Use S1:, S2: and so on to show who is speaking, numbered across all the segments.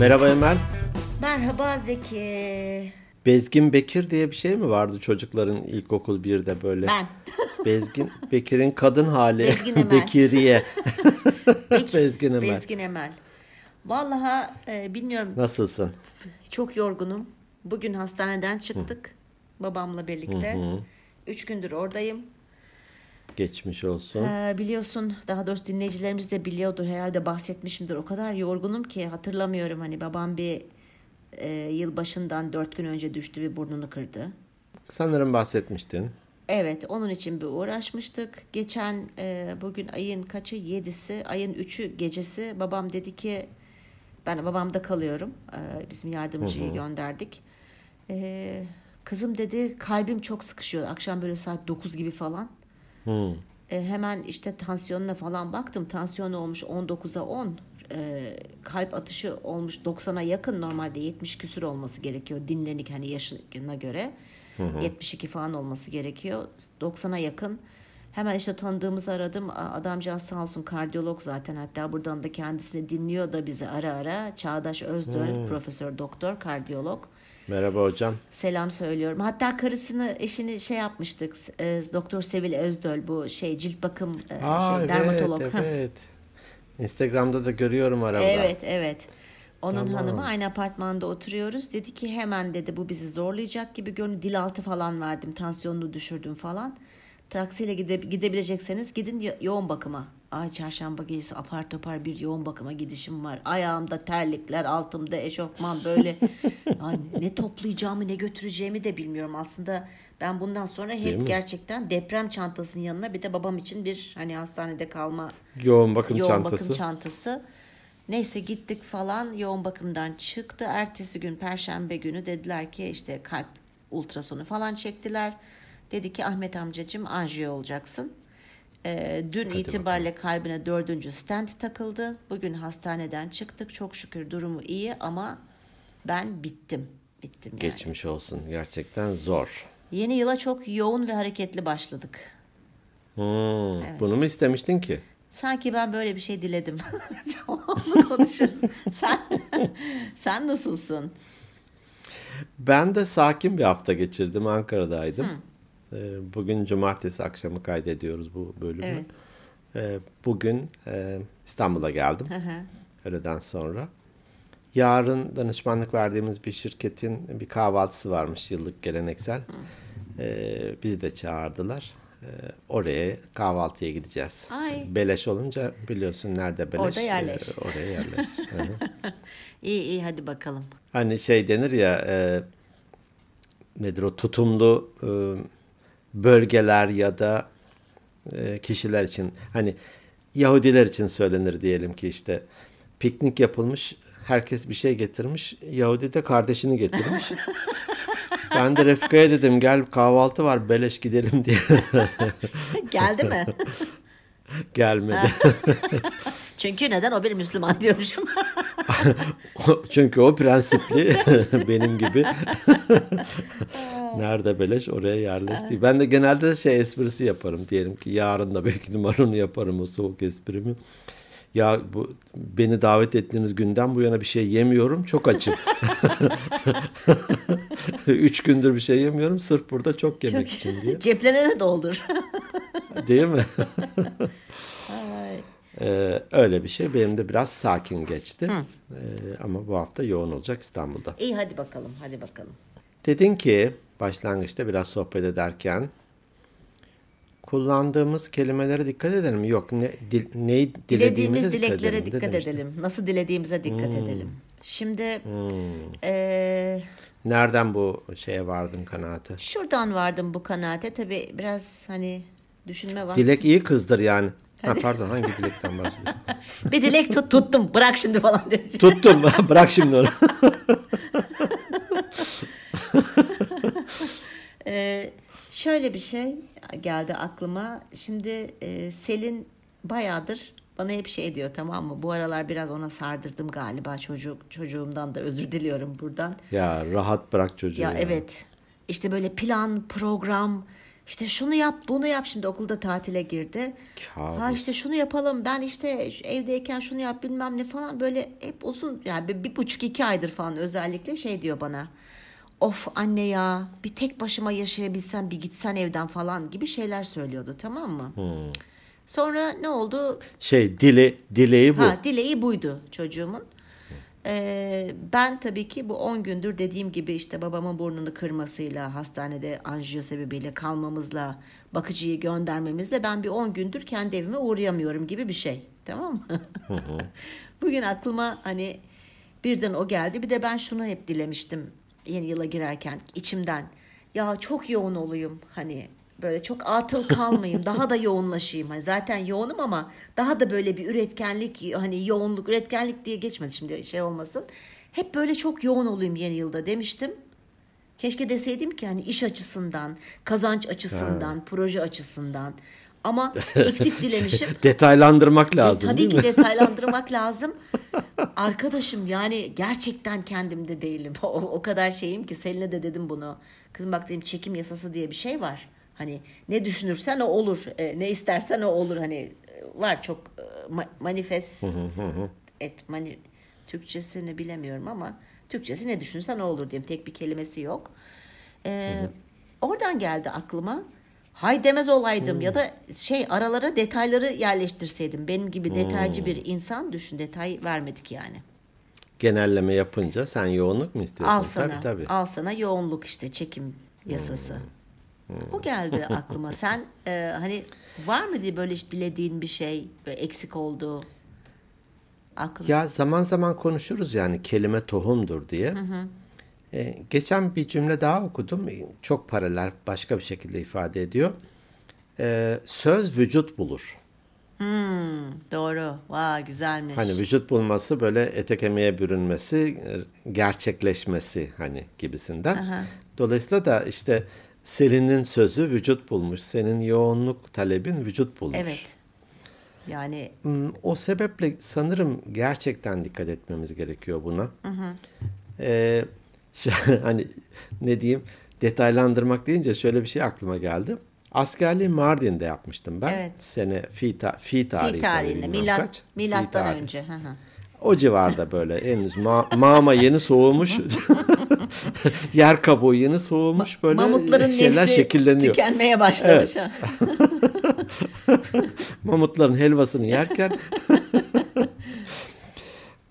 S1: Merhaba Emel.
S2: Merhaba Zeki.
S1: Bezgin Bekir diye bir şey mi vardı çocukların ilkokul 1'de böyle?
S2: Ben.
S1: Bezgin Bekir'in kadın hali.
S2: Bezgin Emel.
S1: Bekiriye. Bezgin Emel.
S2: Bezgin Emel. Vallahi e, bilmiyorum
S1: Nasılsın?
S2: çok yorgunum. Bugün hastaneden çıktık babamla birlikte. Üç gündür oradayım.
S1: Geçmiş olsun.
S2: Ee, biliyorsun daha doğrusu dinleyicilerimiz de biliyordur herhalde bahsetmişimdir. O kadar yorgunum ki hatırlamıyorum hani babam bir e, yılbaşından dört gün önce düştü ve burnunu kırdı.
S1: Sanırım bahsetmiştin.
S2: Evet, onun için bir uğraşmıştık. Geçen e, bugün ayın kaçı? Yedisi, ayın üçü gecesi babam dedi ki ben babamda kalıyorum. E, bizim yardımcıyı gönderdik. E, kızım dedi kalbim çok sıkışıyor. Akşam böyle saat 9 gibi falan.
S1: Hı.
S2: E, hemen işte tansiyonuna falan baktım. Tansiyonu olmuş 19'a 10. E, kalp atışı olmuş 90'a yakın. Normalde 70 küsür olması gerekiyor. Dinlenik hani yaşına göre. 72 falan olması gerekiyor. 90'a yakın. Hemen işte tanıdığımızı aradım. Adamcağız sağ olsun kardiyolog zaten. Hatta buradan da kendisini dinliyor da bizi ara ara. Çağdaş Özdöl, profesör doktor, kardiyolog.
S1: Merhaba hocam.
S2: Selam söylüyorum. Hatta karısını, eşini şey yapmıştık. E, Doktor Sevil Özdöl bu şey cilt bakım e,
S1: Aa,
S2: şey
S1: evet,
S2: dermatolog.
S1: Evet. Instagram'da da görüyorum arada.
S2: Evet, evet. Onun
S1: Tamam.
S2: hanımı aynı apartmanda oturuyoruz. Dedi ki hemen dedi bu bizi zorlayacak gibi görünüyor. Dil altı falan verdim. Tansiyonunu düşürdüm falan. Taksiyle gide, gidebilecekseniz gidin yo- yoğun bakıma. Ay çarşamba gecesi apar topar bir yoğun bakıma gidişim var. Ayağımda terlikler, altımda eşofman böyle. Ay ne toplayacağımı ne götüreceğimi de bilmiyorum. Aslında ben bundan sonra
S1: Değil
S2: hep gerçekten deprem çantasının yanına bir de babam için bir hani hastanede kalma
S1: Yoğun bakım
S2: yoğun
S1: çantası.
S2: bakım çantası. Neyse gittik falan yoğun bakımdan çıktı. Ertesi gün perşembe günü dediler ki işte kalp ultrasonu falan çektiler. Dedi ki Ahmet amcacığım anjiyo olacaksın. Ee, dün itibariyle kalbine dördüncü stent takıldı. Bugün hastaneden çıktık. Çok şükür durumu iyi ama ben bittim. Bittim yani.
S1: Geçmiş olsun. Gerçekten zor.
S2: Yeni yıla çok yoğun ve hareketli başladık.
S1: Hmm, Bunu mu istemiştin ki?
S2: Sanki ben böyle bir şey diledim. onu konuşuruz. sen sen nasılsın?
S1: Ben de sakin bir hafta geçirdim. Ankara'daydım. Ee, Bugün cumartesi akşamı kaydediyoruz bu bölümü.
S2: Evet.
S1: Ee, Bugün e, İstanbul'a geldim.
S2: Hı hı.
S1: Öğleden sonra. Yarın danışmanlık verdiğimiz bir şirketin bir kahvaltısı varmış yıllık geleneksel. Ee, bizi de çağırdılar. Ee, oraya kahvaltıya gideceğiz.
S2: Ay.
S1: Beleş olunca biliyorsun nerede beleş.
S2: Orada yerleş.
S1: oraya yerleş. Hı hı.
S2: İyi iyi hadi bakalım.
S1: Hani şey denir ya e, nedir o tutumlu e, bölgeler ya da e, kişiler için hani Yahudiler için söylenir diyelim ki işte piknik yapılmış herkes bir şey getirmiş Yahudi de kardeşini getirmiş. ben de Refika'ya dedim gel kahvaltı var beleş gidelim diye
S2: Geldi mi?
S1: gelmedi.
S2: Çünkü neden o bir Müslüman diyormuşum.
S1: Çünkü o prensipli benim gibi. Nerede beleş oraya yerleşti. Ben de genelde şey esprisi yaparım. Diyelim ki yarın da belki numaranı yaparım o soğuk esprimi. Ya bu beni davet ettiğiniz günden bu yana bir şey yemiyorum. Çok açım. Üç gündür bir şey yemiyorum. Sırf burada çok yemek için diye.
S2: Ceplerine de doldur.
S1: Değil mi? Ee, öyle bir şey. Benim de biraz sakin geçti. Ee, ama bu hafta yoğun olacak İstanbul'da.
S2: İyi hadi bakalım hadi bakalım.
S1: Dedin ki başlangıçta biraz sohbet ederken kullandığımız kelimelere dikkat edelim. Yok ne dil, neyi
S2: Dilediğimiz dileklere dikkat
S1: demiştin.
S2: edelim. Nasıl dilediğimize dikkat
S1: Hmm.
S2: edelim. Şimdi eee,
S1: Nereden bu şeye vardın kanaate?
S2: şuradan vardım bu kanaate. Tabii biraz hani düşünme var.
S1: Dilek iyi kızdır yani. Ha, pardon hangi dilekten bahsediyorsun?
S2: bir dilek tut, tuttum bırak şimdi falan dedi.
S1: Tuttum. Bırak şimdi onu.
S2: şöyle bir şey geldi aklıma. Şimdi e, Selin bayağıdır bana hep şey diyor tamam mı? Bu aralar biraz ona sardırdım galiba çocuk çocuğumdan da özür diliyorum buradan.
S1: ya rahat bırak çocuğu.
S2: Ya
S1: ya.
S2: evet. İşte böyle plan, program, İşte şunu yap, bunu yap. Şimdi okulda tatile girdi.
S1: Kabus.
S2: Ha işte şunu yapalım. Ben işte evdeyken şunu yap bilmem ne falan böyle hep uzun yani bir, bir buçuk iki aydır falan özellikle şey diyor bana. Of anne ya bir tek başıma yaşayabilsem bir gitsen evden falan gibi şeyler söylüyordu tamam mı? Sonra ne oldu?
S1: Şey dili dileği bu.
S2: Ha dileği buydu çocuğumun. Ee, ben tabii ki bu 10 gündür dediğim gibi işte babamın burnunu kırmasıyla hastanede anjiyo sebebiyle kalmamızla bakıcıyı göndermemizle ben bir 10 gündür kendi evime uğrayamıyorum gibi bir şey. Tamam mı? Bugün aklıma hani birden o geldi. Bir de ben şunu hep dilemiştim yeni yıla girerken içimden. Ya çok yoğun olayım hani böyle çok atıl kalmayayım daha da yoğunlaşayım. Hani zaten yoğunum ama daha da böyle bir üretkenlik hani yoğunluk üretkenlik diye geçmedi şimdi şey olmasın. Hep böyle çok yoğun olayım yeni yılda. demiştim. Keşke deseydim ki hani iş açısından kazanç açısından proje açısından ama eksik dilemişim
S1: Detaylandırmak
S2: e,
S1: lazım
S2: tabii
S1: değil
S2: ki
S1: mi?
S2: detaylandırmak lazım. Arkadaşım yani gerçekten kendimde değilim. O, o kadar şeyim ki Selin'e de dedim bunu. Kızım bak dedim çekim yasası diye bir şey var. Hani ne düşünürsen o olur. E, ne istersen o olur. Hani e, var çok e, ma- manifest et mani Türkçesini bilemiyorum ama Türkçesi ne düşünürsen o olur diyeyim. Tek bir kelimesi yok. E, oradan geldi aklıma. Hay demez olaydım ya da şey aralara detayları yerleştirseydim. Benim gibi detaycı bir insan düşün detay vermedik yani.
S1: Genelleme yapınca sen yoğunluk mu istiyorsun?
S2: Al sana,
S1: Tabii tabii.
S2: al sana yoğunluk işte çekim yasası. O geldi aklıma. Sen e, hani var mı diye böyle dilediğin bir şey eksik oldu? Aklına.
S1: Ya zaman zaman konuşuruz yani kelime tohumdur diye. Ee, geçen bir cümle daha okudum. Çok paralel başka bir şekilde ifade ediyor. Ee, söz vücut bulur.
S2: Hmm, doğru. Vay güzelmiş.
S1: Hani vücut bulması böyle ete kemiğe bürünmesi, e, gerçekleşmesi hani gibisinden. Dolayısıyla da işte Selin'in sözü vücut bulmuş. Senin yoğunluk talebin vücut bulmuş.
S2: Evet. Yani
S1: Hmm, O sebeple sanırım gerçekten dikkat etmemiz gerekiyor buna. Ee, şu- hani ne diyeyim detaylandırmak deyince şöyle bir şey aklıma geldi. Askerliği Mardin'de yapmıştım ben.
S2: Evet.
S1: Sene fi, ta, fi tarihi.
S2: fi tarihinde milat
S1: kaç. Fi
S2: milattan
S1: tarihi.
S2: önce. Hı hı.
S1: O civarda böyle henüz ma- mağma yeni soğumuş. Yer kabuğu yeni soğumuş böyle
S2: Mamutların
S1: şeyler
S2: nesli
S1: şekilleniyor.
S2: tükenmeye başlamış.
S1: Evet. Mamutların helvasını yerken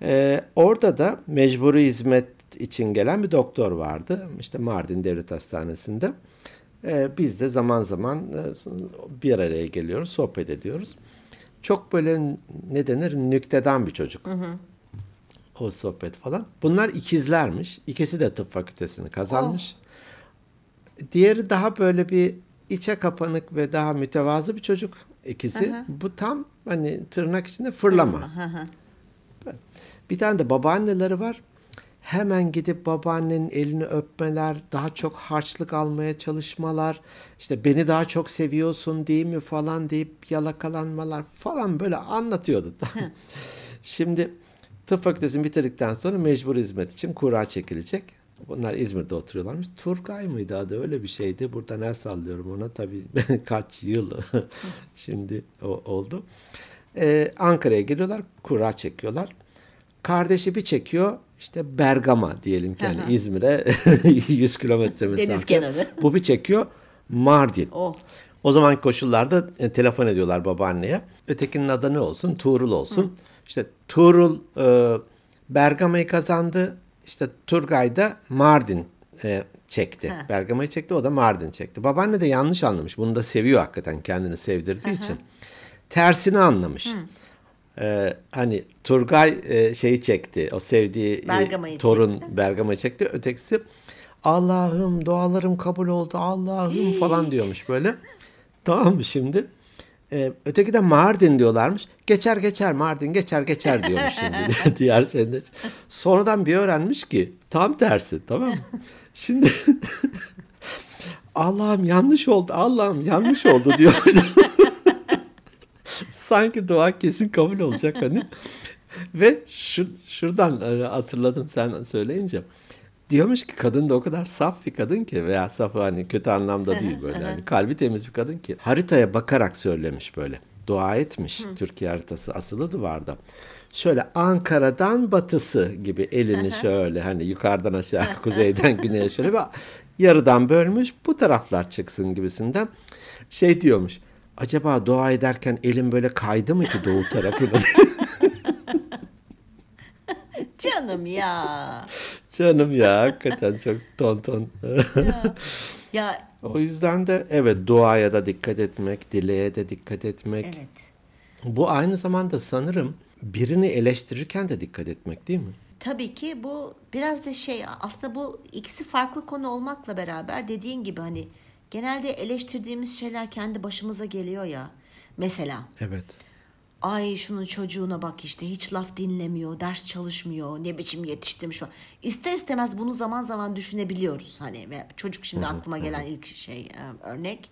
S1: Ee, orada da mecburi hizmet için gelen bir doktor vardı. İşte Mardin Devlet Hastanesi'nde. Ee, biz de zaman zaman e, bir araya geliyoruz, sohbet ediyoruz. Çok böyle ne denir nüktedan bir çocuk. O sohbet falan. Bunlar ikizlermiş. İkisi de tıp fakültesini kazanmış. Diğeri daha böyle bir içe kapanık ve daha mütevazı bir çocuk ikisi. Bu tam hani tırnak içinde fırlama.
S2: Hı hı.
S1: Bir tane de babaanneleri var. Hemen gidip babaannenin elini öpmeler, daha çok harçlık almaya çalışmalar, işte beni daha çok seviyorsun değil mi falan deyip yalakalanmalar falan böyle anlatıyordu. Şimdi tıp fakültesini bitirdikten sonra mecbur hizmet için kura çekilecek. Bunlar İzmir'de oturuyorlarmış. Turgay mıydı adı öyle bir şeydi. Buradan el sallıyorum ona tabii kaç yıl şimdi o, oldu. Ee, Ankara'ya geliyorlar, kura çekiyorlar. Kardeşi bir çekiyor, işte Bergama diyelim ki yani
S2: Hı hı.
S1: İzmir'e 100 kilometre mesafe.
S2: Deniz kenarı.
S1: Bu bir çekiyor Mardin.
S2: Oh.
S1: O zamanki koşullarda e, telefon ediyorlar babaanneye. Ötekinin adı ne olsun? Tuğrul olsun. İşte Tuğrul e, Bergama'yı kazandı. İşte Turgay da Mardin e, çekti.
S2: Ha.
S1: Bergama'yı çekti o da Mardin çekti. Babaanne de yanlış anlamış. Bunu da seviyor hakikaten kendini sevdirdiği için. Tersini anlamış. E, hani Turgay e, şeyi çekti. O sevdiği e,
S2: Bergama'yı
S1: torun
S2: çekti.
S1: Bergama'yı çekti. Ötekisi Allah'ım dualarım kabul oldu. Allah'ım falan diyormuş böyle. Tamam mı şimdi? Ee, öteki de Mardin diyorlarmış. Geçer geçer Mardin geçer geçer diyormuş şimdi diğer şeyde. Sonradan bir öğrenmiş ki tam tersi tamam mı? Şimdi Allah'ım yanlış oldu. Allah'ım yanlış oldu diyor. Sanki dua kesin kabul olacak hani. Ve şu, şuradan e, hatırladım sen söyleyince. diyormuş ki kadın da o kadar saf bir kadın ki veya saf hani kötü anlamda değil böyle hani kalbi temiz bir kadın ki haritaya bakarak söylemiş böyle dua etmiş Türkiye haritası asılı duvarda. Şöyle Ankara'dan batısı gibi elini şöyle hani yukarıdan aşağı kuzeyden güneye şöyle bir yarıdan bölmüş bu taraflar çıksın gibisinden şey diyormuş. Acaba dua ederken elim böyle kaydı mı ki doğu tarafına?
S2: Canım ya.
S1: Canım ya hakikaten çok ton ton.
S2: Ya
S1: o yüzden de evet duaya da dikkat etmek, dileğe de dikkat etmek.
S2: evet.
S1: Bu aynı zamanda sanırım birini eleştirirken de dikkat etmek değil mi?
S2: Tabii ki bu biraz da şey aslında bu ikisi farklı konu olmakla beraber dediğin gibi hani genelde eleştirdiğimiz şeyler kendi başımıza geliyor ya. Mesela
S1: Evet.
S2: ay şunun çocuğuna bak işte hiç laf dinlemiyor, ders çalışmıyor, ne biçim yetiştirmiş falan. İster istemez bunu zaman zaman düşünebiliyoruz hani ve çocuk şimdi aklıma gelen ilk şey e, örnek.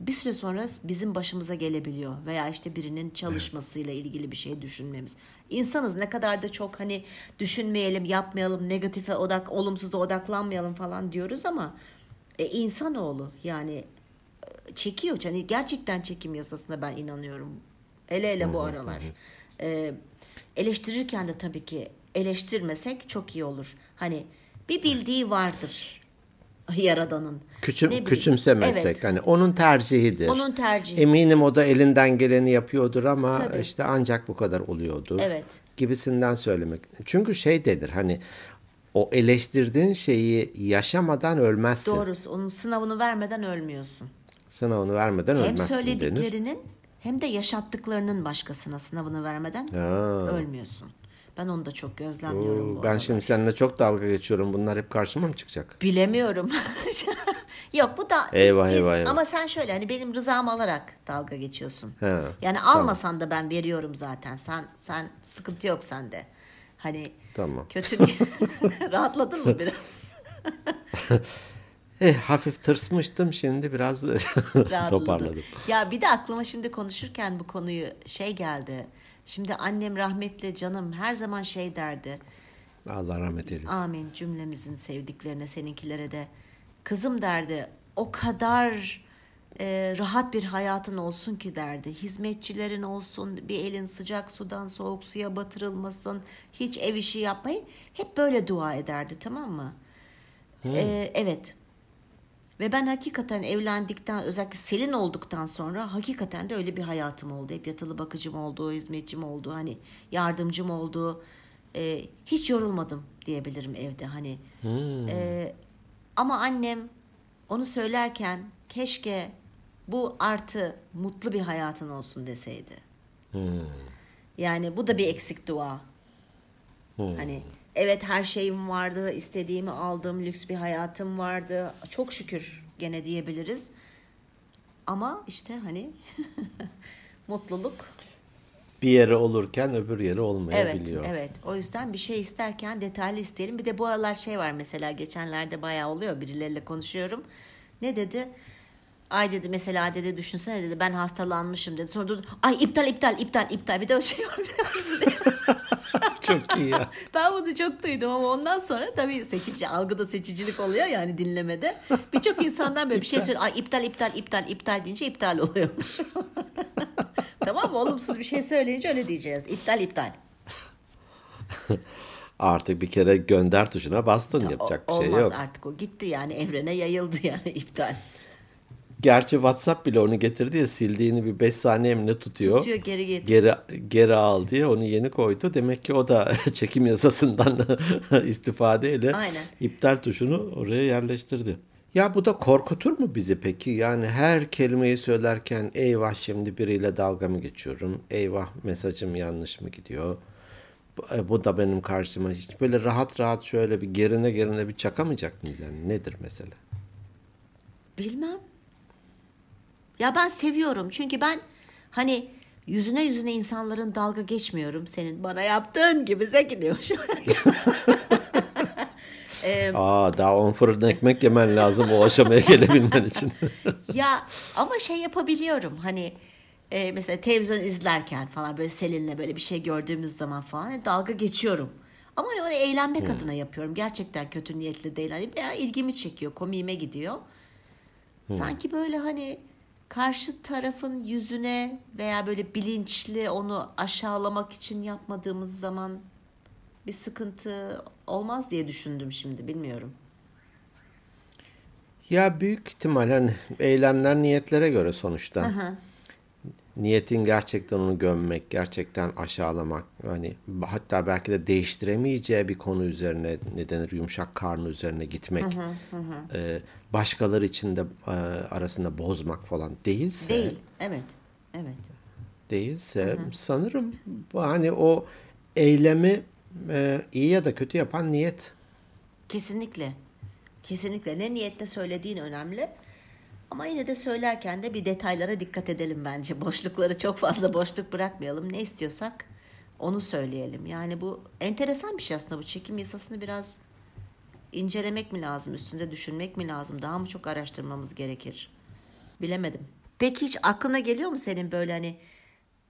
S2: Bir süre sonra bizim başımıza gelebiliyor veya işte birinin çalışmasıyla ilgili bir şey düşünmemiz. İnsanız ne kadar da çok hani düşünmeyelim, yapmayalım, negatife odak, olumsuza odaklanmayalım falan diyoruz ama e, insanoğlu yani e, çekiyor. Yani gerçekten çekim yasasına ben inanıyorum. Hele hele bu aralar. Ee, eleştirirken de tabii ki eleştirmesek çok iyi olur. Hani bir bildiği vardır Yaradan'ın.
S1: Küçüm,
S2: Ne
S1: küçümsemezsek
S2: Evet.
S1: hani onun tercihidir.
S2: Onun tercihi.
S1: Eminim o da elinden geleni yapıyordur ama
S2: Tabii.
S1: işte ancak bu kadar oluyordu.
S2: Evet.
S1: Gibisinden söylemek. Çünkü şey dedir hani o eleştirdiğin şeyi yaşamadan ölmezsin.
S2: Doğrusu onun sınavını vermeden ölmüyorsun.
S1: Sınavını vermeden
S2: Hem
S1: ölmezsin denir.
S2: söylediklerinin hem de yaşattıklarının başkasına sınavını vermeden ölmüyorsun. Ben onu da çok gözlemliyorum bu
S1: Ben
S2: aralar.
S1: şimdi seninle çok dalga geçiyorum. Bunlar hep karşıma mı çıkacak?
S2: Bilemiyorum. Yok bu da biz-
S1: Eyvah,
S2: biz-
S1: eyvah, eyvah.
S2: ama sen şöyle hani benim rızamı alarak dalga geçiyorsun.
S1: He,
S2: yani almasan da ben veriyorum zaten. Sen sen sıkıntı yok sende. Hani
S1: Tamam.
S2: kötü rahatladın mı biraz?
S1: Eh hafif tırsmıştım şimdi biraz toparladım.
S2: Ya bir de aklıma şimdi konuşurken bu konuyu şey geldi. Şimdi annem rahmetli canım her zaman şey derdi.
S1: Allah rahmet eylesin.
S2: Amin cümlemizin sevdiklerine seninkilere de. Kızım derdi o kadar e, rahat bir hayatın olsun ki derdi. Hizmetçilerin olsun bir elin sıcak sudan soğuk suya batırılmasın. Hiç ev işi yapmayın. Hep böyle dua ederdi tamam mı? E, evet. Ve ben hakikaten evlendikten özellikle Selin olduktan sonra hakikaten de öyle bir hayatım oldu. Hep yatılı bakıcım oldu, hizmetçim oldu, hani yardımcım oldu. Ee, hiç yorulmadım diyebilirim evde hani. Ee, ama annem onu söylerken keşke bu artı mutlu bir hayatın olsun deseydi. Yani bu da bir eksik dua. Hani evet her şeyim vardı, istediğimi aldım, lüks bir hayatım vardı. Çok şükür gene diyebiliriz. Ama işte hani mutluluk
S1: Bir yere olurken öbür yere
S2: evet
S1: olmayabiliyor.
S2: evet. O yüzden bir şey isterken detaylı isteyelim. Bir de bu aralar şey var mesela geçenlerde bayağı oluyor birileriyle konuşuyorum. Ne dedi? Ay dedi mesela dedi düşünsene dedi ben hastalanmışım dedi. Sonra durdu. Ay iptal iptal iptal iptal. Bir de o şey var?
S1: Çok iyi ya.
S2: Ben bunu çok duydum ama ondan sonra tabii seçici, algıda seçicilik oluyor yani dinlemede. Birçok insandan böyle bir şey söylüyor. Ay iptal iptal iptal iptal deyince iptal oluyormuş. tamam mı? Olumsuz bir şey söyleyince öyle diyeceğiz. İptal iptal.
S1: Artık bir kere gönder tuşuna bastın yapacak bir şey
S2: Olmaz
S1: yok.
S2: artık o. Gitti yani evrene yayıldı yani iptal.
S1: Gerçi WhatsApp bile onu getirdi ya sildiğini bir 5 saniye mi ne tutuyor.
S2: Tutuyor, geri getir.
S1: Geri, geri al diye onu yeni koydu. Demek ki o da çekim yasasından istifadeyle
S2: Aynen.
S1: iptal tuşunu oraya yerleştirdi. Ya bu da korkutur mu bizi peki? Yani her kelimeyi söylerken eyvah şimdi biriyle dalga mı geçiyorum? Eyvah mesajım yanlış mı gidiyor? Bu- e, da benim karşıma hiç böyle rahat rahat şöyle bir gerine gerine bir çakamayacak mıyız yani? Nedir mesele?
S2: Bilmem. Ya ben seviyorum çünkü ben hani yüzüne yüzüne insanların dalga geçmiyorum. Senin bana yaptığın gibi Zeki diyormuşum.
S1: Aa daha on fırın ekmek yemen lazım o aşamaya gelebilmen için.
S2: ya ama şey yapabiliyorum hani e, mesela televizyon izlerken falan böyle Selin'le böyle bir şey gördüğümüz zaman falan hani dalga geçiyorum. Ama hani onu eğlenmek adına yapıyorum. Gerçekten kötü niyetli değil. Hani ilgimi çekiyor, komiğime gidiyor. Sanki böyle hani karşı tarafın yüzüne veya böyle bilinçli onu aşağılamak için yapmadığımız zaman bir sıkıntı olmaz diye düşündüm şimdi bilmiyorum.
S1: Ya büyük ihtimal hani eylemler niyetlere göre sonuçta.
S2: Aha.
S1: Niyetin gerçekten onu gömmek, gerçekten aşağılamak, hani hatta belki de değiştiremeyeceği bir konu üzerine ne denir yumuşak karnı üzerine gitmek, e, başkaları için de e, arasında bozmak falan değilse,
S2: Değil. Evet. Evet.
S1: değilse sanırım bu hani o eylemi e, iyi ya da kötü yapan niyet.
S2: Kesinlikle. Kesinlikle. Ne niyetle söylediğin önemli. Ama yine de söylerken de bir detaylara dikkat edelim bence. Boşlukları çok fazla boşluk bırakmayalım. Ne istiyorsak onu söyleyelim. Yani bu enteresan bir şey aslında. Bu çekim yasasını biraz incelemek mi lazım? Üstünde düşünmek mi lazım? Daha mı çok araştırmamız gerekir? Bilemedim. Peki hiç aklına geliyor mu senin böyle hani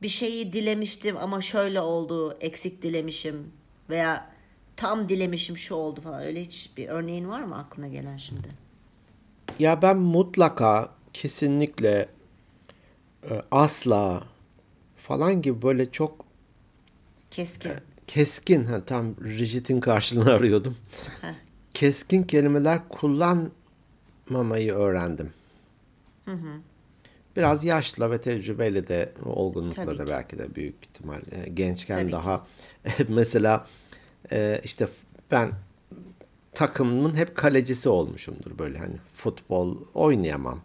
S2: bir şeyi dilemiştim ama şöyle oldu, eksik dilemişim veya tam dilemişim şu oldu falan. Öyle hiç bir örneğin var mı aklına gelen şimdi?
S1: Ya ben mutlaka kesinlikle e, asla falan gibi böyle çok
S2: Keskin.
S1: keskin ha, tam rigidin karşılığını arıyordum.
S2: Heh.
S1: Keskin kelimeler kullanmamayı öğrendim. Biraz yaşla ve tecrübeyle de olgunlukla
S2: Tabii
S1: da
S2: ki.
S1: belki de büyük ihtimal. E, Gençken
S2: Tabii
S1: daha mesela e, işte ben takımımın hep kalecisi olmuşumdur böyle hani futbol oynayamam.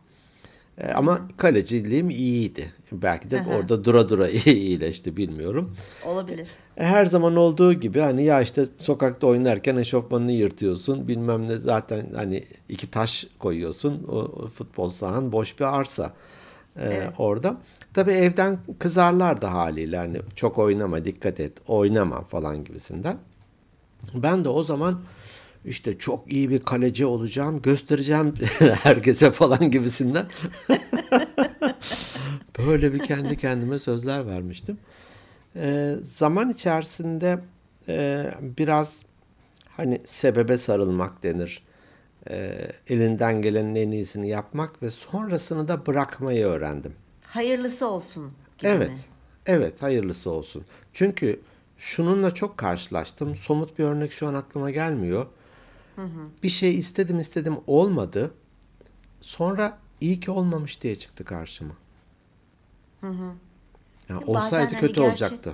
S1: E, ama kaleciliğim iyiydi. Belki de orada dura dura iyileşti bilmiyorum.
S2: Olabilir.
S1: E, Her zaman olduğu gibi hani ya işte sokakta oynarken eşofmanını yırtıyorsun bilmem ne zaten hani iki taş koyuyorsun o, o futbol sahan boş bir arsa e,
S2: Evet.
S1: orada. Tabii evden kızarlar da haliyle hani çok oynama dikkat et oynama falan gibisinden. Ben de o zaman işte çok iyi bir kaleci olacağım göstereceğim herkese falan gibisinden. Böyle bir kendi kendime sözler vermiştim. Ee, zaman içerisinde e, biraz hani sebebe sarılmak denir. Ee, elinden gelenin en iyisini yapmak ve sonrasını da bırakmayı öğrendim.
S2: Hayırlısı olsun gibi
S1: Evet.
S2: mi?
S1: Evet, hayırlısı olsun. Çünkü şununla çok karşılaştım. Somut bir örnek şu an aklıma gelmiyor. Bir şey istedim istedim olmadı. Sonra iyi ki olmamış diye çıktı karşıma. Ya
S2: Bazen
S1: olsaydı
S2: hani
S1: kötü
S2: gerçek-
S1: olacaktı.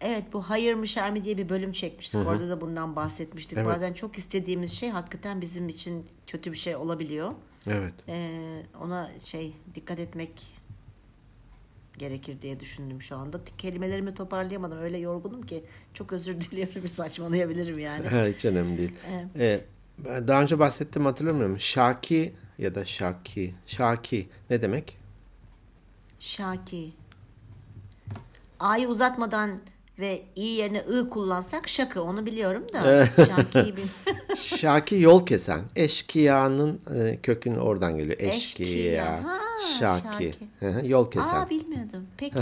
S2: Evet bu hayır mı şer mi diye bir bölüm çekmiştik. Orada da bundan bahsetmiştik.
S1: Evet.
S2: Bazen çok istediğimiz şey hakikaten bizim için kötü bir şey olabiliyor.
S1: Evet.
S2: Ee, ona şey dikkat etmek gerekir diye düşündüm şu anda. Kelimelerimi toparlayamadım. Öyle yorgunum ki çok özür diliyorum. Bir saçmalayabilirim yani.
S1: Hiç önemli değil.
S2: Evet.
S1: Ee, ben daha önce bahsettim hatırlamıyorum. Şaki ya da Şaki. Şaki ne demek?
S2: Şaki. A'yı uzatmadan ve i yerine ı kullansak şakı onu biliyorum da şakiyi bil.
S1: Şaki yol kesen. Eşkıyanın e, kökünü oradan geliyor. Eşkıya.
S2: Eşkıya. Ha,
S1: Şaki.
S2: şaki.
S1: Yol kesen.
S2: Aa bilmiyordum. Peki.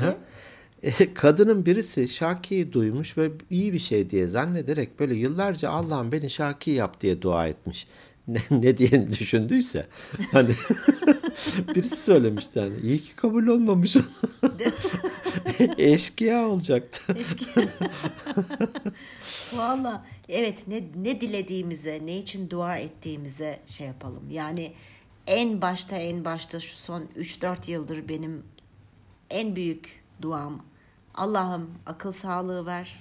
S1: E, Kadının birisi Şaki'yi duymuş ve iyi bir şey diye zannederek böyle yıllarca Allah'ım beni Şaki yap diye dua etmiş. Ne, ne diye düşündüyse. Hani birisi söylemişti yani. İyi ki kabul olmamış. Eşkıya olacaktı.
S2: Keşke. Valla evet ne, ne dilediğimize, ne için dua ettiğimize şey yapalım. Yani en başta en başta şu son 3-4 yıldır benim en büyük duam Allah'ım akıl sağlığı ver,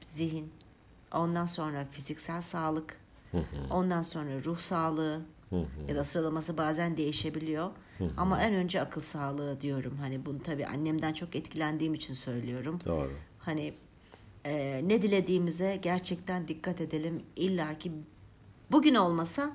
S2: zihin, ondan sonra fiziksel sağlık, ondan sonra ruh sağlığı ya da sıralaması bazen değişebiliyor. Ama en önce akıl sağlığı diyorum. Hani bunu tabii annemden çok etkilendiğim için söylüyorum.
S1: Doğru.
S2: Hani e, ne dilediğimize gerçekten dikkat edelim. İlla ki bugün olmasa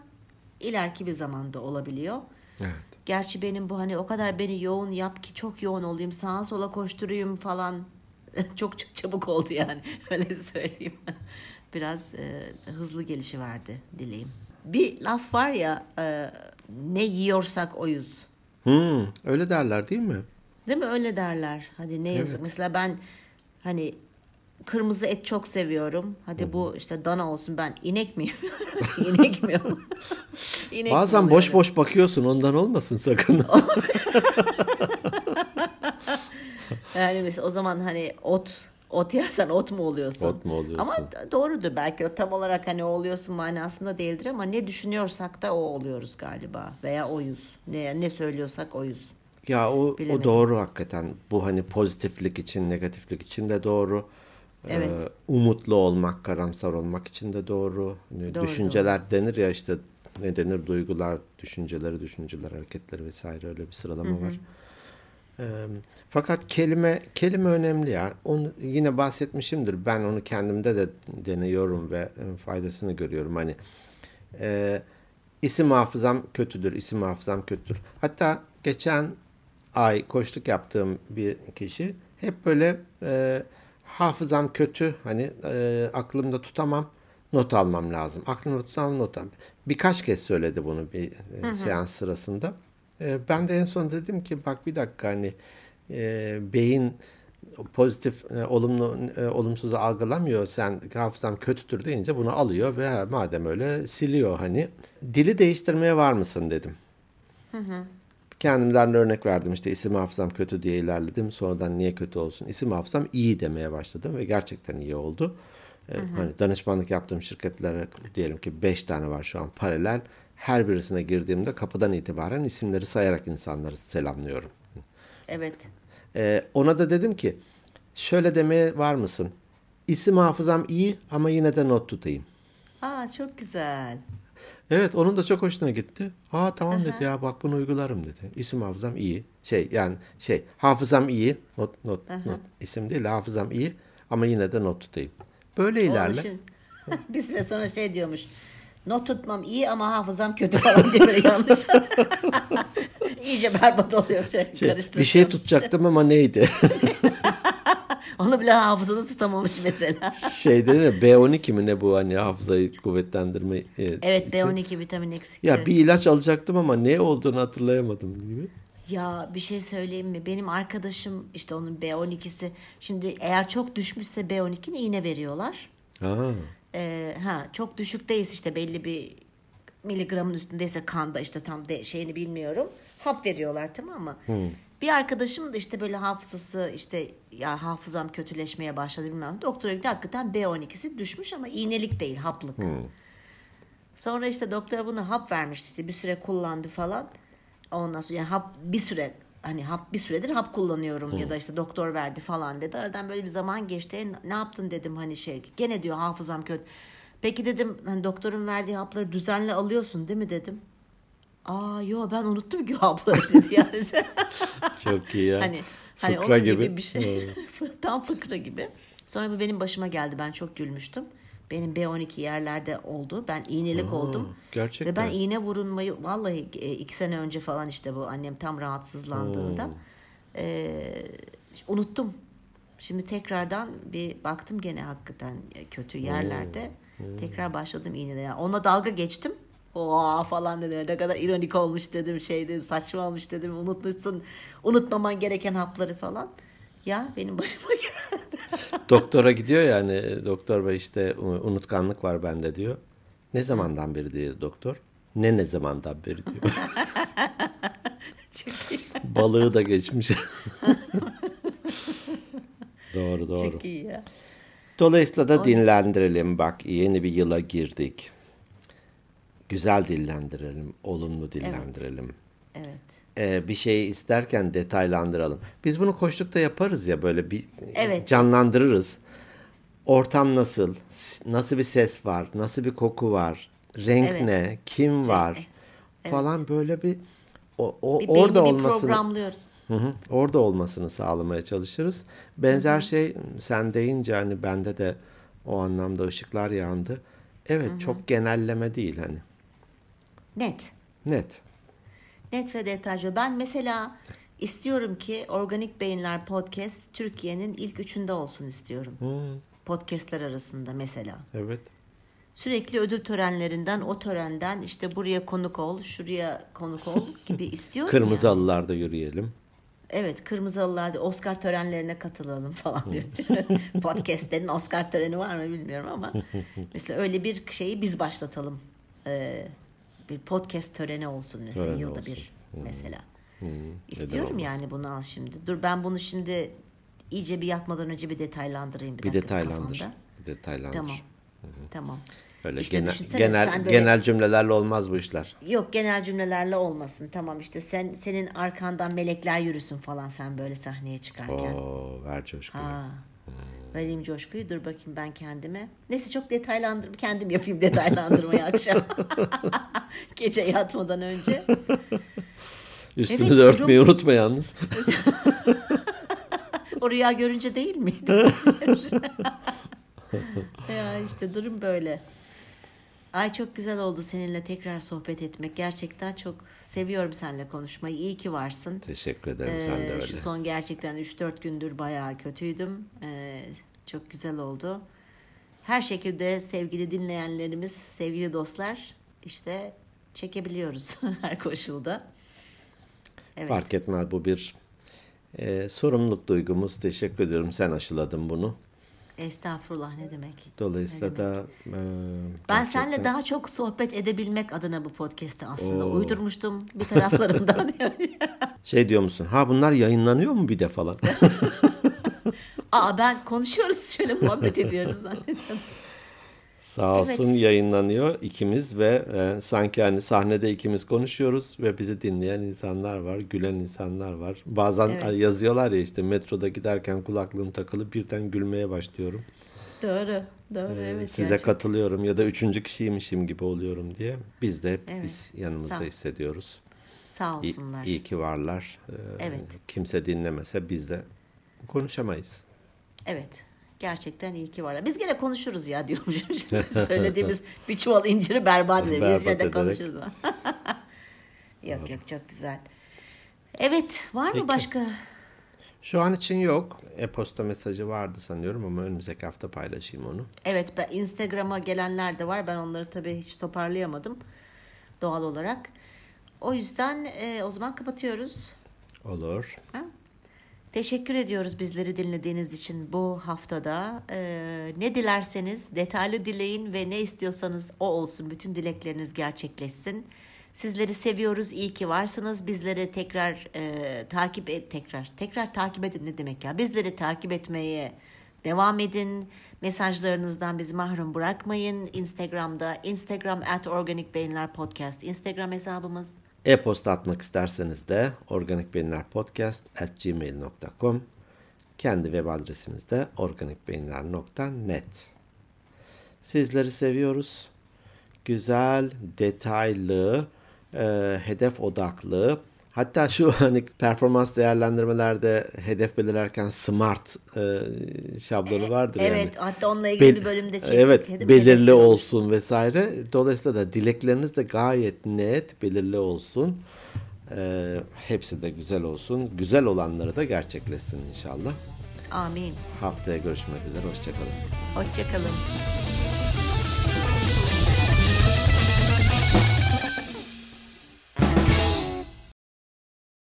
S2: ileriki bir zamanda olabiliyor.
S1: Evet.
S2: Gerçi benim bu hani o kadar beni yoğun yap ki çok yoğun olayım sağa sola koşturayım falan çok çok çabuk oldu yani öyle söyleyeyim. Biraz e, hızlı gelişi verdi dileğim. Bir laf var ya e, ne yiyorsak oyuz.
S1: Hmm, öyle derler değil mi?
S2: Değil mi? Öyle derler. Hadi ne yiyorsak. Mesela ben hani kırmızı et çok seviyorum. Hadi bu işte dana olsun ben inek miyim? inek miyim? İnek
S1: Bazen
S2: mi
S1: boş boş bakıyorsun ondan olmasın sakın.
S2: Yani mesela o zaman hani ot ot yersen ot mu oluyorsun?
S1: Ot mu oluyorsun?
S2: Ama doğrudur belki o tam olarak hani o oluyorsun manasında değildir ama ne düşünüyorsak da o oluyoruz galiba veya oyuz. Ne ne söylüyorsak oyuz.
S1: Ya o, o
S2: Bilemedim.
S1: doğru hakikaten. Bu hani pozitiflik için, negatiflik için de doğru.
S2: Evet.
S1: Ee, umutlu olmak, karamsar olmak için de doğru. Hani
S2: Doğru,
S1: düşünceler denir ya işte ne denir? Duygular, düşünceleri, düşünceler, hareketleri vesaire öyle bir sıralama var. Fakat kelime kelime önemli ya. Onu yine bahsetmişimdir. Ben onu kendimde de deniyorum ve faydasını görüyorum. Hani e, isim hafızam kötüdür, isim hafızam kötüdür. Hatta geçen ay koştuk yaptığım bir kişi hep böyle e, hafızam kötü, hani e, aklımda tutamam, not almam lazım. Aklımda tutamam, not almam. Birkaç kez söyledi bunu bir e, seans sırasında. E, ben de en son dedim ki bak bir dakika hani e, beyin pozitif, e, olumlu, e, olumsuzu algılamıyor. Sen hafızam kötüdür deyince bunu alıyor ve ha, madem öyle siliyor hani. Dili değiştirmeye var mısın dedim. Kendimden de örnek verdim işte isim hafızam kötü diye ilerledim. Sonradan niye kötü olsun? İsim hafızam iyi demeye başladım ve gerçekten iyi oldu. Ee, Hani danışmanlık yaptığım şirketlere diyelim ki 5 tane var şu an paralel. Her birisine girdiğimde kapıdan itibaren isimleri sayarak insanları selamlıyorum.
S2: Evet.
S1: Ee, ona da dedim ki şöyle demeye var mısın? İsim hafızam iyi ama yine de not tutayım.
S2: Aa çok güzel.
S1: Evet onun da çok hoşuna gitti. Aa tamam dedi ya bak bunu uygularım dedi. İsim hafızam iyi. Şey yani şey hafızam iyi. Not not not isim değil hafızam iyi ama yine de not tutayım. Böyle ilerle.
S2: bir süre sonra şey diyormuş. Not tutmam iyi ama hafızam kötü falan diye böyle yanlış. İyice berbat oluyor. Şey,
S1: Şey, bir şey tutacaktım ama neydi?
S2: Onu bile hafızada tutamamış mesela.
S1: şey denir ya, B12 mi ne bu hani hafızayı kuvvetlendirme e,
S2: Evet
S1: için.
S2: B12 vitamin eksikliği.
S1: Ya bir ilaç alacaktım ama ne olduğunu hatırlayamadım gibi.
S2: Ya bir şey söyleyeyim mi? Benim arkadaşım işte onun B12'si şimdi eğer çok düşmüşse B12'ni iğne veriyorlar.
S1: Ha.
S2: Ee, ha çok düşükteyiz işte belli bir miligramın üstündeyse kanda işte tam de şeyini bilmiyorum. Hap veriyorlar tamam mı? Bir arkadaşım da işte böyle hafızası işte ya hafızam kötüleşmeye başladı bilmem. Doktora gitti hakikaten B12'si düşmüş ama iğnelik değil haplık. Sonra işte doktor buna hap vermişti işte bir süre kullandı falan. Ondan sonra yani hap bir süre hani hap bir süredir hap kullanıyorum ya da işte doktor verdi falan dedi. Aradan böyle bir zaman geçti. "E, Ne yaptın dedim hani şey. Gene diyor hafızam kötü. Peki dedim hani doktorun verdiği hapları düzenli alıyorsun değil mi dedim. Aa yo ben unuttum ki hapları dedi yani.
S1: Çok iyi ya.
S2: hani hani
S1: Fıkra
S2: onun gibi.
S1: gibi.
S2: bir şey. Tam fıkra gibi. Sonra bu benim başıma geldi. Ben çok gülmüştüm. Benim B12 yerlerde oldu. Ben iğnelik oldum.
S1: gerçekten.
S2: Ve ben iğne vurulmayı vallahi e, iki sene önce falan işte bu annem tam rahatsızlandığında e, unuttum. Şimdi tekrardan bir baktım gene hakikaten kötü yerlerde. Tekrar başladım iğnede. Yani ona dalga geçtim. Oha falan dedim. Ne kadar ironik olmuş dedim. Şey dedim saçma olmuş dedim. Unutmuşsun. Unutmaman gereken hapları falan. Ya benim başıma geldi.
S1: Doktora gidiyor yani doktor bey işte unutkanlık var bende diyor. Ne zamandan beri diyor doktor. Ne ne zamandan beri diyor.
S2: Çok iyi.
S1: Balığı da geçmiş. doğru doğru.
S2: Çok iyi ya.
S1: Dolayısıyla da dinlendirelim bak yeni bir yıla girdik. Güzel dillendirelim, olumlu dillendirelim.
S2: Evet.
S1: Ee, bir şeyi isterken detaylandıralım. Biz bunu koştukta yaparız ya böyle bir
S2: Evet.
S1: canlandırırız. Ortam nasıl? Nasıl bir ses var? Nasıl bir koku var? Renk
S2: Evet.
S1: ne? Kim var? Falan böyle bir o, o
S2: Bir
S1: orada olmasını
S2: programlıyoruz.
S1: Hı hı. Orada olmasını sağlamaya çalışırız. Benzer şey sen deyince hani bende de o anlamda ışıklar yandı. Evet çok genelleme değil hani.
S2: Net.
S1: Net.
S2: Net ve detaylı. Ben mesela istiyorum ki Organik Beyinler Podcast Türkiye'nin ilk üçünde olsun istiyorum. Podcastler arasında mesela.
S1: Evet.
S2: Sürekli ödül törenlerinden, o törenden işte buraya konuk ol, şuraya konuk ol gibi istiyorum
S1: Kırmızı
S2: ya.
S1: halılarda yürüyelim.
S2: Evet kırmızı halılarda Oscar törenlerine katılalım falan diyor. Podcastlerin Oscar töreni var mı bilmiyorum ama mesela öyle bir şeyi biz başlatalım. Ee, bir podcast töreni olsun mesela
S1: Töreni
S2: yılda
S1: olsun.
S2: bir mesela.
S1: neden
S2: İstiyorum
S1: olmasın?
S2: yani bunu al şimdi. Dur ben bunu şimdi iyice bir yatmadan önce bir detaylandırayım bir,
S1: Bir
S2: dakika
S1: detaylandır.
S2: kafamda.
S1: Bir detaylandır.
S2: Tamam. Tamam.
S1: Öyle
S2: İşte
S1: genel, genel,
S2: böyle-
S1: genel cümlelerle olmaz bu işler.
S2: Yok genel cümlelerle olmasın. Tamam işte sen senin arkandan melekler yürüsün falan sen böyle sahneye çıkarken.
S1: Oo, ver coşkuyu.
S2: Ha. Vereyim coşkuyu. Dur bakayım ben kendime. Neyse çok detaylandırma. Kendim yapayım detaylandırmayı akşam. Gece yatmadan önce.
S1: Üstünü
S2: Evet,
S1: de örtmeyi
S2: durum-
S1: unutma yalnız.
S2: O rüya görünce değil miydi? ya işte durum böyle. Ay çok güzel oldu seninle tekrar sohbet etmek. Gerçekten çok seviyorum seninle konuşmayı. İyi ki varsın.
S1: Teşekkür ederim sen de
S2: Ee,
S1: öyle.
S2: Şu son gerçekten 3-4 gündür bayağı kötüydüm. Ee, çok güzel oldu. Her şekilde sevgili dinleyenlerimiz, sevgili dostlar işte çekebiliyoruz her koşulda. Evet.
S1: Fark etmez bu bir e, sorumluluk duygumuz. Teşekkür ediyorum sen aşıladın bunu.
S2: Estağfurullah ne demek.
S1: Dolayısıyla da e,
S2: Ben
S1: gerçekten-
S2: seninle daha çok sohbet edebilmek adına bu podcast'i aslında
S1: Oo.
S2: uydurmuştum bir taraflarımdan.
S1: şey diyor musun? Ha bunlar yayınlanıyor mu bir de falan?
S2: Aa ben konuşuyoruz şöyle muhabbet ediyoruz zannediyordum.
S1: Sağ olsun
S2: Evet.
S1: yayınlanıyor ikimiz ve e, sanki hani sahnede ikimiz konuşuyoruz ve bizi dinleyen insanlar var, gülen insanlar var. Bazen
S2: Evet.
S1: yazıyorlar ya işte metroda giderken kulaklığım takılı birden gülmeye başlıyorum.
S2: Doğru, doğru
S1: Ee,
S2: evet.
S1: Size
S2: çok-
S1: katılıyorum ya da üçüncü kişiymişim gibi oluyorum diye. Biz de hep
S2: Evet.
S1: biz yanımızda
S2: Sağ-
S1: hissediyoruz.
S2: Sağ
S1: İyi,
S2: olsunlar.
S1: iyi ki varlar. Ee,
S2: Evet.
S1: Kimse dinlemese biz de konuşamayız.
S2: Evet. Gerçekten iyi ki varlar. Biz gene konuşuruz ya. Şimdi Söylediğimiz bir çuval inciri berbat edelim. Biz yine de konuşuruz. yok yok çok güzel. Evet var mı
S1: Peki.
S2: başka?
S1: Şu an için yok. E-posta mesajı vardı sanıyorum ama önümüzdeki hafta paylaşayım onu.
S2: Evet ben Instagram'a gelenler de var. Ben onları tabii hiç toparlayamadım doğal olarak. O yüzden e, o zaman kapatıyoruz.
S1: Olur.
S2: Ha? Teşekkür ediyoruz bizleri dinlediğiniz için bu haftada. Ee, ne dilerseniz detaylı dileyin ve ne istiyorsanız o olsun. Bütün dilekleriniz gerçekleşsin. Sizleri seviyoruz. iyi ki varsınız. Bizleri tekrar e, takip et tekrar tekrar takip edin ne demek ya? Bizleri takip etmeye devam edin. Mesajlarınızdan bizi mahrum bırakmayın. Instagram'da Instagram at Organik Beyinler Podcast Instagram hesabımız.
S1: E-posta atmak isterseniz de organikbeyinlerpodcast@gmail.com Kendi web adresimiz de organikbeyinler.net Sizleri seviyoruz. Güzel, detaylı, e, hedef odaklı, hatta şu hani performans değerlendirmelerde hedef belirlerken SMART e, şablonu vardır yani.
S2: Evet hatta onunla ilgili
S1: Bel-
S2: bir bölümde çektik.
S1: Evet, belirli
S2: olmuş.
S1: olsun vesaire. Dolayısıyla da dilekleriniz de gayet net, belirli olsun. Ee, hepsi de güzel olsun. Güzel olanları da gerçekleşsin inşallah.
S2: Amin.
S1: Haftaya görüşmek üzere. Hoşçakalın.
S2: Hoşçakalın.